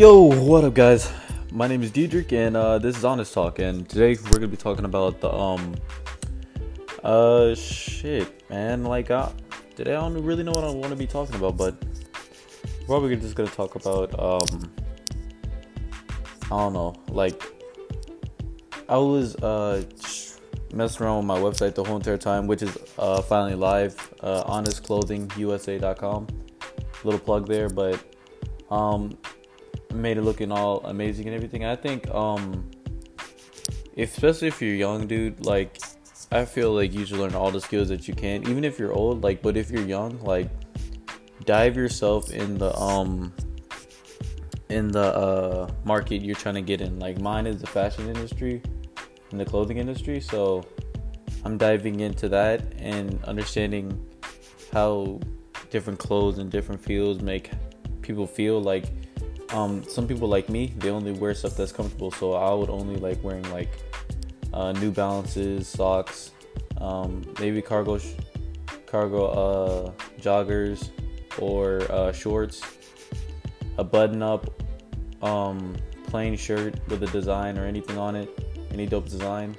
Yo, what up, guys? My name is Diedrich, and uh, this is Honest Talk. And today we're gonna be talking about the um, uh, shit, man. Like, uh, today I don't really know what I want to be talking about, but we're probably just gonna talk about um, I don't know, like, I was uh messing around with my website the whole entire time, which is uh finally live, uh, honestclothingusa.com. Little plug there, but um made it looking all amazing and everything. I think um if, especially if you're young, dude, like I feel like you should learn all the skills that you can, even if you're old. Like, but if you're young, like dive yourself in the um in the uh market you're trying to get in. Like mine is the fashion industry in the clothing industry, so I'm diving into that and understanding how different clothes and different fields make people feel like um, some people like me, they only wear stuff that's comfortable. So I would only like wearing like uh, New Balances, socks, um, maybe cargo, sh- cargo uh, joggers or uh, shorts, a button-up, um, plain shirt with a design or anything on it, any dope design,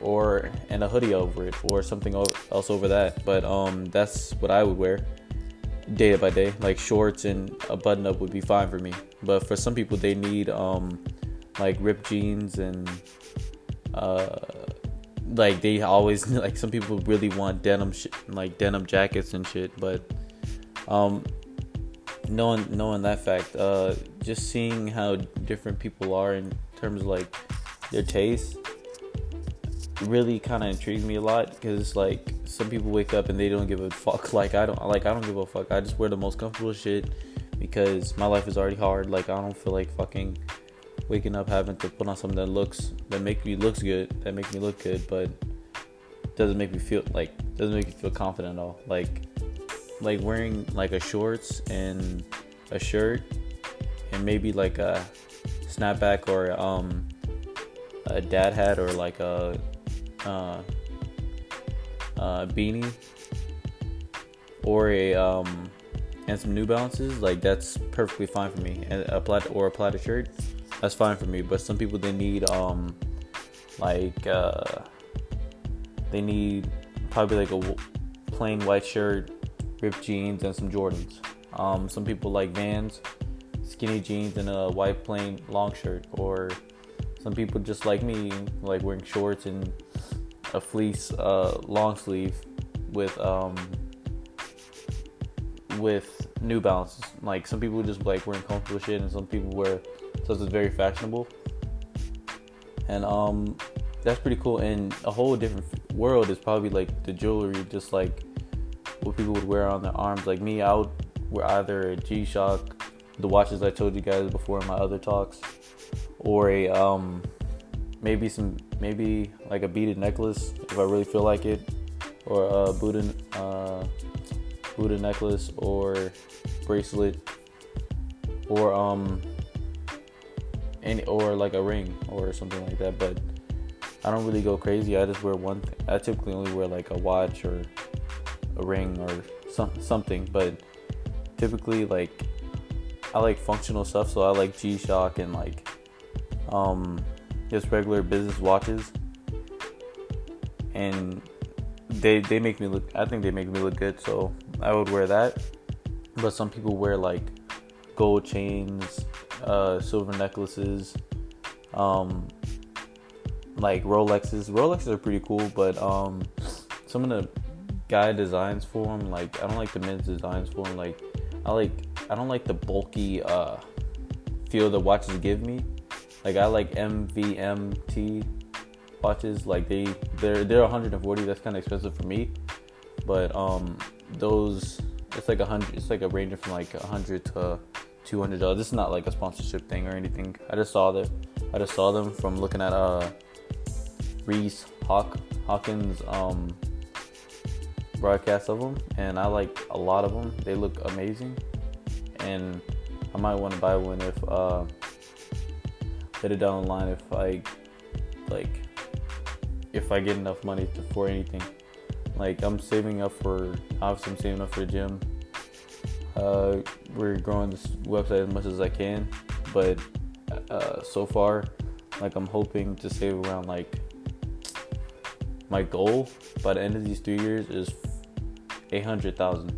or and a hoodie over it or something else over that. But um, that's what I would wear day by day. Like shorts and a button up would be fine for me. But for some people, they need um like ripped jeans and uh like they always like some people really want denim sh- like denim jackets and shit. But um knowing knowing that fact, uh just seeing how different people are in terms of like their taste really kind of intrigued me a lot because like some people wake up and they don't give a fuck. Like i don't like i don't give a fuck. I just wear the most comfortable shit because my life is already hard. Like i don't feel like fucking waking up having to put on something that looks that make me looks good that make me look good but doesn't make me feel like doesn't make me feel confident at all. Like like wearing like a shorts and a shirt and maybe like a snapback or um a dad hat or like a uh, uh, beanie or a um, and some New Balances, like that's perfectly fine for me. And a plaid or a plaid shirt, that's fine for me. But some people they need um like uh they need probably like a plain white shirt, ripped jeans, and some Jordans. Um, some people like Vans, skinny jeans, and a white plain long shirt. Or some people just like me, like wearing shorts and a fleece uh, long sleeve with um with New Balances. Like some people just like wearing comfortable shit, and some people wear stuff that's very fashionable. And um, that's pretty cool. And a whole different world is probably like the jewelry, just like what people would wear on their arms. Like me, I would wear either a G Shock, the watches I told you guys before in my other talks, or a um maybe some maybe like a beaded necklace if I really feel like it, or a Buddha uh, Buddha necklace or bracelet, or um any or like a ring or something like that. But I don't really go crazy. I just wear one. I typically only wear like a watch or a ring or some something. But typically like I like functional stuff, so I like G Shock and like um just regular business watches, and they they make me look. I think they make me look good, so I would wear that. But some people wear like gold chains, uh, silver necklaces, um, like Rolexes. Rolexes are pretty cool, but um, some of the guy designs for them, like I don't like the men's designs for them. Like I like I don't like the bulky uh, feel the watches give me. Like I like MVMT watches. Like they they're they're 140. That's kind of expensive for me. But um those it's like a hundred. It's like a range from like hundred to two hundred dollars. This is not like a sponsorship thing or anything. I just saw that. I just saw them from looking at uh Reese Hawk Hawkins um broadcast of them, and I like a lot of them. They look amazing, and I might want to buy one if uh hit it down the line if I like if I get enough money to, for anything. Like I'm saving up for obviously I'm saving up for the gym. Uh, we're growing this website as much as I can, but uh, so far, like I'm hoping to save around like my goal by the end of these three years is eight hundred thousand.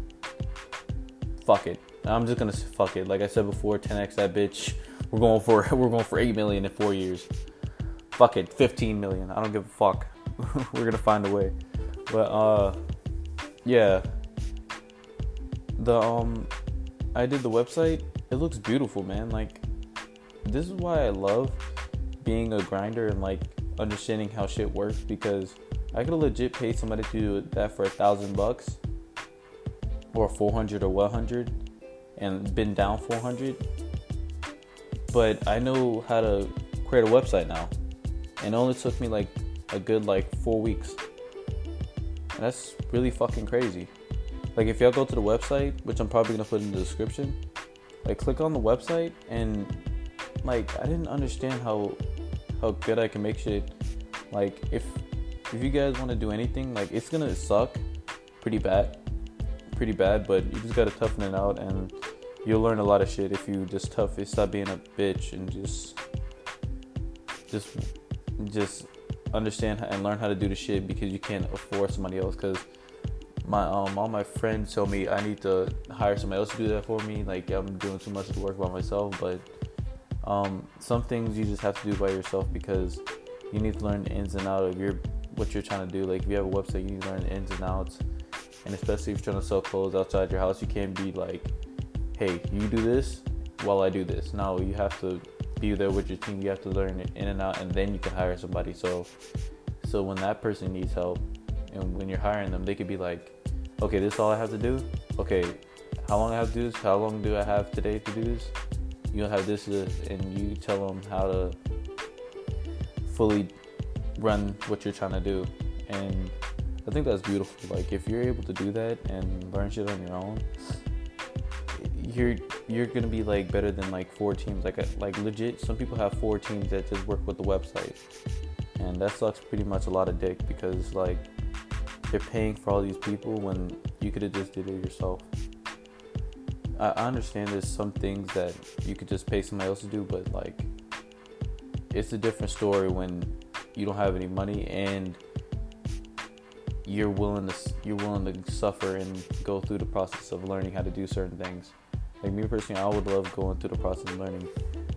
Fuck it. I'm just gonna fuck it. Like I said before, 10x that bitch. We're going for we're going for eight million in four years. Fuck it, 15 million. I don't give a fuck. we're gonna find a way. But uh, yeah. The um, I did the website. It looks beautiful, man. Like this is why I love being a grinder and like understanding how shit works because I could legit pay somebody to do that for a thousand bucks or 400 or 100 and been down 400 but i know how to create a website now. And it only took me like a good like four weeks. And that's really fucking crazy. Like if y'all go to the website which i'm probably gonna put in the description like click on the website and like i didn't understand how how good i can make shit. Like if if you guys want to do anything like it's gonna suck pretty bad pretty bad, but you just gotta toughen it out, and you'll learn a lot of shit if you just tough it, stop being a bitch, and just just just understand and learn how to do the shit because you can't afford somebody else. Because my um all my friends tell me I need to hire somebody else to do that for me. Like I'm doing too much work by myself, but um, some things you just have to do by yourself because you need to learn the ins and outs of your what you're trying to do. Like if you have a website, you need to learn the ins and outs and especially if you're trying to sell clothes outside your house, you can't be like, hey, you do this while I do this. No, you have to be there with your team. You have to learn it in and out, and then you can hire somebody. So, so when that person needs help, and when you're hiring them, they could be like, okay, this is all I have to do. Okay, how long I have to do this? How long do I have today to do this? You'll have this, uh, and you tell them how to fully run what you're trying to do, and I think that's beautiful. Like if you're able to do that and learn shit on your own, you're you're gonna be like better than like four teams. Like uh, like legit, some people have four teams that just work with the website, and that sucks pretty much a lot of dick because like they're paying for all these people when you could have just did it yourself. I, I understand there's some things that you could just pay somebody else to do, but like it's a different story when you don't have any money and you're willing to you're willing to suffer and go through the process of learning how to do certain things. Like me personally, I would love going through the process of learning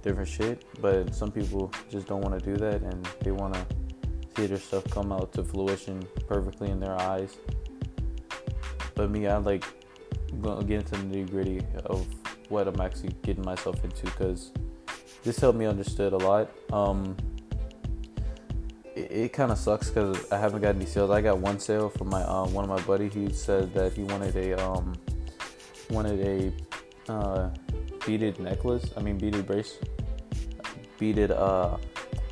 different shit, but some people just don't want to do that and they want to see their stuff come out to fruition perfectly in their eyes. But me, I like get into the nitty gritty of what I'm actually getting myself into because this helped me understood a lot. Um, it, it kind of sucks because I haven't got any sales. I got one sale from my uh, one of my buddy. He said that he wanted a um, wanted a uh, beaded necklace. I mean beaded brace, beaded uh,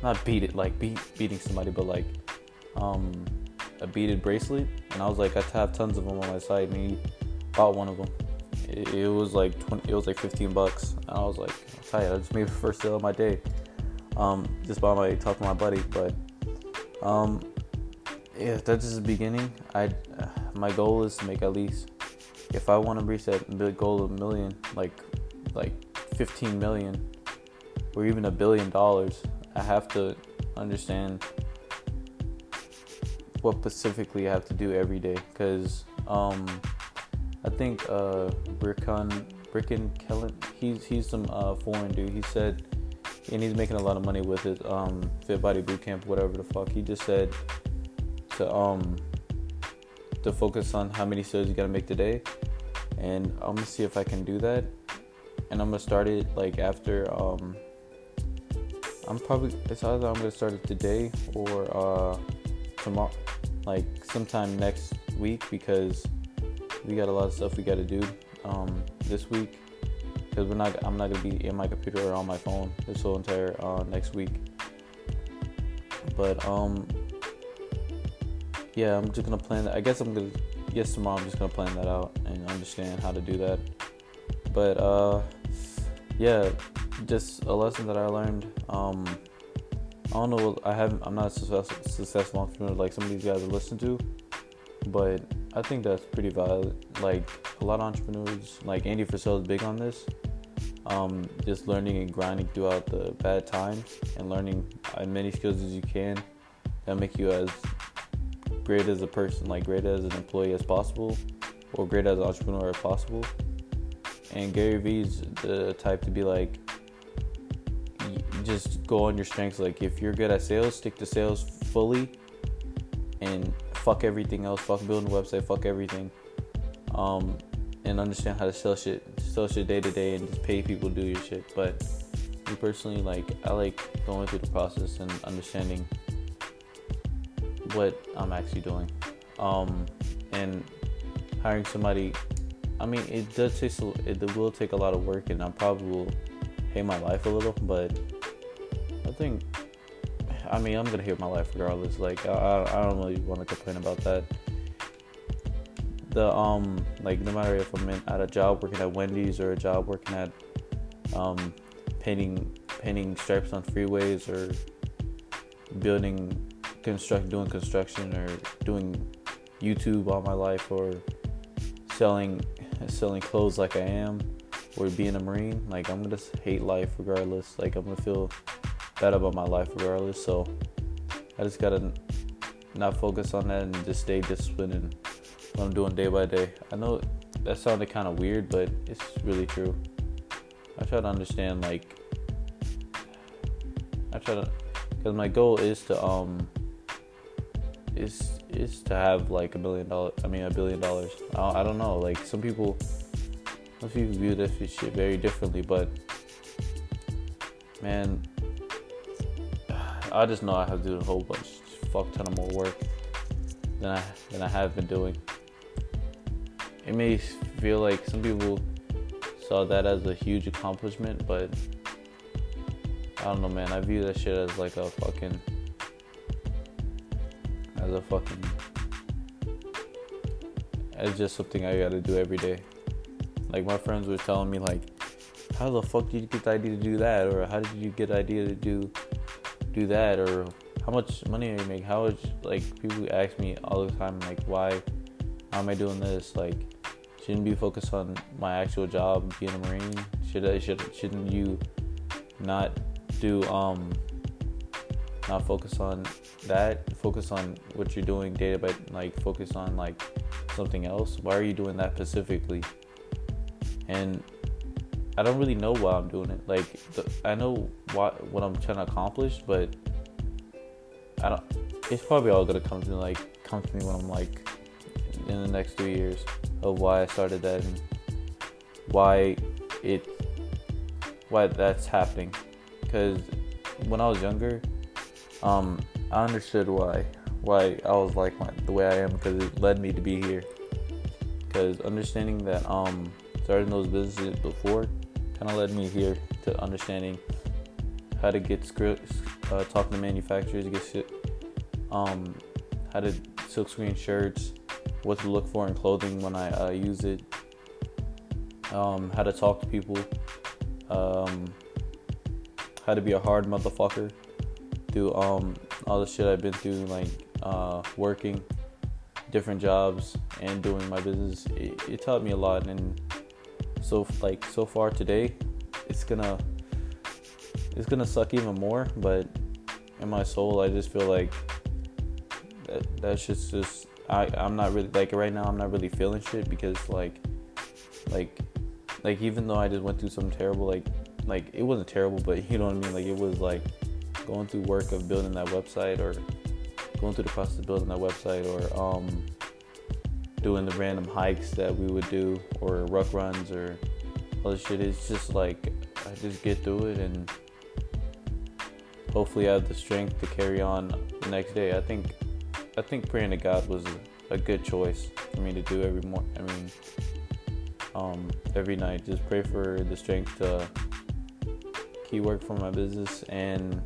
not beaded like beat, beating somebody, but like um, a beaded bracelet. And I was like, I have tons of them on my site, and he bought one of them. It, it was like 20, it was like 15 bucks. And I was like, tight. I just made the first sale of my day. Um, just by my talking to my buddy, but um, yeah, that's just the beginning. I uh, my goal is to make at least if I want to reach that goal of a million, like like 15 million, or even a billion dollars, I have to understand what specifically I have to do every day. Because um, I think uh, Rickon Rickon Kellen, he's he's some uh, foreign dude. He said and he's making a lot of money with it. Um, Fit Body Bootcamp, whatever the fuck. He just said to um to focus on how many sales you gotta make today, and I'm gonna see if I can do that. And I'm gonna start it like after um. I'm probably it's either I'm gonna start it today or uh tomorrow, like sometime next week because we got a lot of stuff we gotta do um this week because we're not. I'm not gonna be in my computer or on my phone this whole entire uh, next week. But um, yeah, I'm just gonna plan that. I guess I'm gonna. Yes, tomorrow I'm just gonna plan that out and understand how to do that. But uh, yeah, just a lesson that I learned. Um, I don't know. I haven't. I'm not successful, successful entrepreneur like some of these guys I listen to. but I think that's pretty valid. Like a lot of entrepreneurs, like Andy Frisella is big on this. Um, just learning and grinding throughout the bad times and learning as many skills as you can that make you as great as a person, like great as an employee as possible, or great as an entrepreneur as possible. And Gary Vee's the type to be like, just go on your strengths. Like if you're good at sales, stick to sales fully, and fuck everything else. Fuck building a website. Fuck everything. Um, and understand how to sell shit, sell shit day to day, and just pay people to do your shit. But me personally, like I like going through the process and understanding what I'm actually doing, um, and hiring somebody. I mean, it does take it will take a lot of work, and I probably will hate my life a little, but I think. I mean, I'm gonna hate my life regardless. Like, I, I don't really want to complain about that the um like no matter if I'm in, at a job working at Wendy's or a job working at um painting painting stripes on freeways or building construct doing construction or doing YouTube all my life or selling selling clothes like I am or being a marine like I'm gonna hate life regardless like I'm gonna feel bad about my life regardless so I just gotta not focus on that and just stay disciplined and what I'm doing day by day. I know that sounded kind of weird, but it's really true. I try to understand like I try to because my goal is to um is is to have like a million dollars. I mean a billion dollars. I, I don't know. Like some people, some people view this shit very differently, but man, I just know I have to do a whole bunch, fuck ton of more work than I than I have been doing it may feel like some people saw that as a huge accomplishment, but I don't know, man. I view that shit as like a fucking, as a fucking, as just something I gotta do every day. Like my friends were telling me, like, how the fuck did you get the idea to do that, or how did you get the idea to do, do that, or how much money are you making? How much like people ask me all the time, like, why, how am I doing this? Like, shouldn't be focused on my actual job being a marine should I should shouldn't you not do um not focus on that. Focus on what you're doing day by like focus on like something else. Why are you doing that specifically? And I don't really know why I'm doing it. Like the, I know what what I'm trying to accomplish but I don't it's probably all gonna come to me like come to me when I'm like in the next two years of why I started that and why it why that's happening. Because when I was younger, um, I understood why why I was like my, the way I am because it led me to be here. Because understanding that um, starting those businesses before kind of led me here to understanding how to get scripts, uh, talking to manufacturers, get um, how to silkscreen shirts, what to look for in clothing when I uh, use it, um, how to talk to people, um, how to be a hard motherfucker through um, all the shit I've been through, like uh, working different jobs and doing my business. It, it taught me a lot, and so like so far today, it's gonna it's gonna suck even more, but in my soul, I just feel like that that's just just I I'm not really like right now I'm not really feeling shit because like like like even though I just went through some terrible like like it wasn't terrible but you know what I mean? Like it was like going through work of building that website or going through the process of building that website or um doing the random hikes that we would do or ruck runs or all this shit it's just like I just get through it and hopefully I have the strength to carry on the next day I think I think praying to God was a, a good choice for me to do every morning. I mean, um, every night, just pray for the strength to keep work for my business and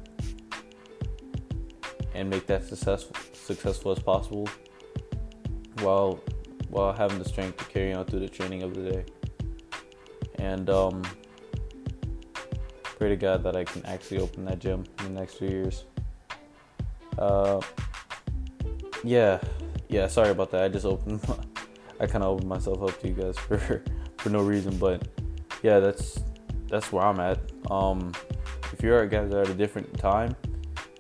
and make that successful successful as possible while while having the strength to carry on through the training of the day. And um, pray to God that I can actually open that gym in the next few years. Uh, yeah, yeah, sorry about that. I just opened, I kind of opened myself up to you guys for for no reason, but yeah, that's that's where I'm at. Um, if you're guys are at a different time,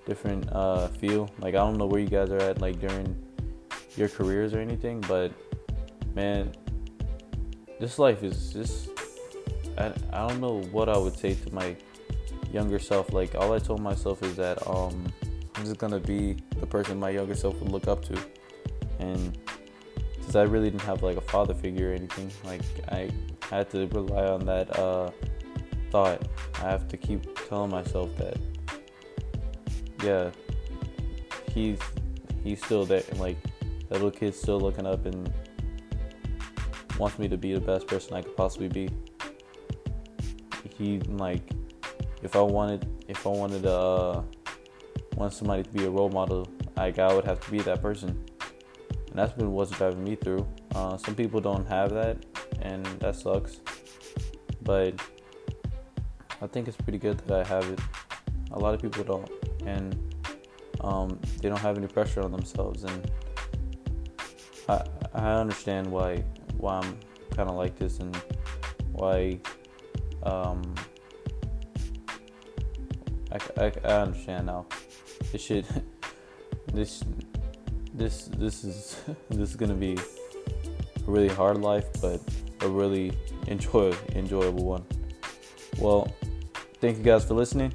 different uh, feel, like I don't know where you guys are at, like during your careers or anything, but man, this life is just. I, I don't know what I would say to my younger self. Like all I told myself is that um, I'm just gonna be the person my younger self would look up to, and since I really didn't have like a father figure or anything, like I had to rely on that uh, thought. I have to keep telling myself that, yeah, he's he's still there. and Like that little kid's still looking up and wants me to be the best person I could possibly be. He like if I wanted if I wanted to uh, want somebody to be a role model, like I would have to be that person. And that's been what's driving me through. Uh, some people don't have that, and that sucks. But I think it's pretty good that I have it. A lot of people don't, and um, they don't have any pressure on themselves, and I I understand why why I'm kind of like this and why um, I, I, I understand now. This shit, this this this is this is gonna be a really hard life, but a really enjoy enjoyable one. Well, thank you guys for listening.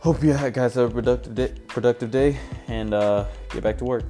Hope you guys have a productive day, productive day, and uh, get back to work.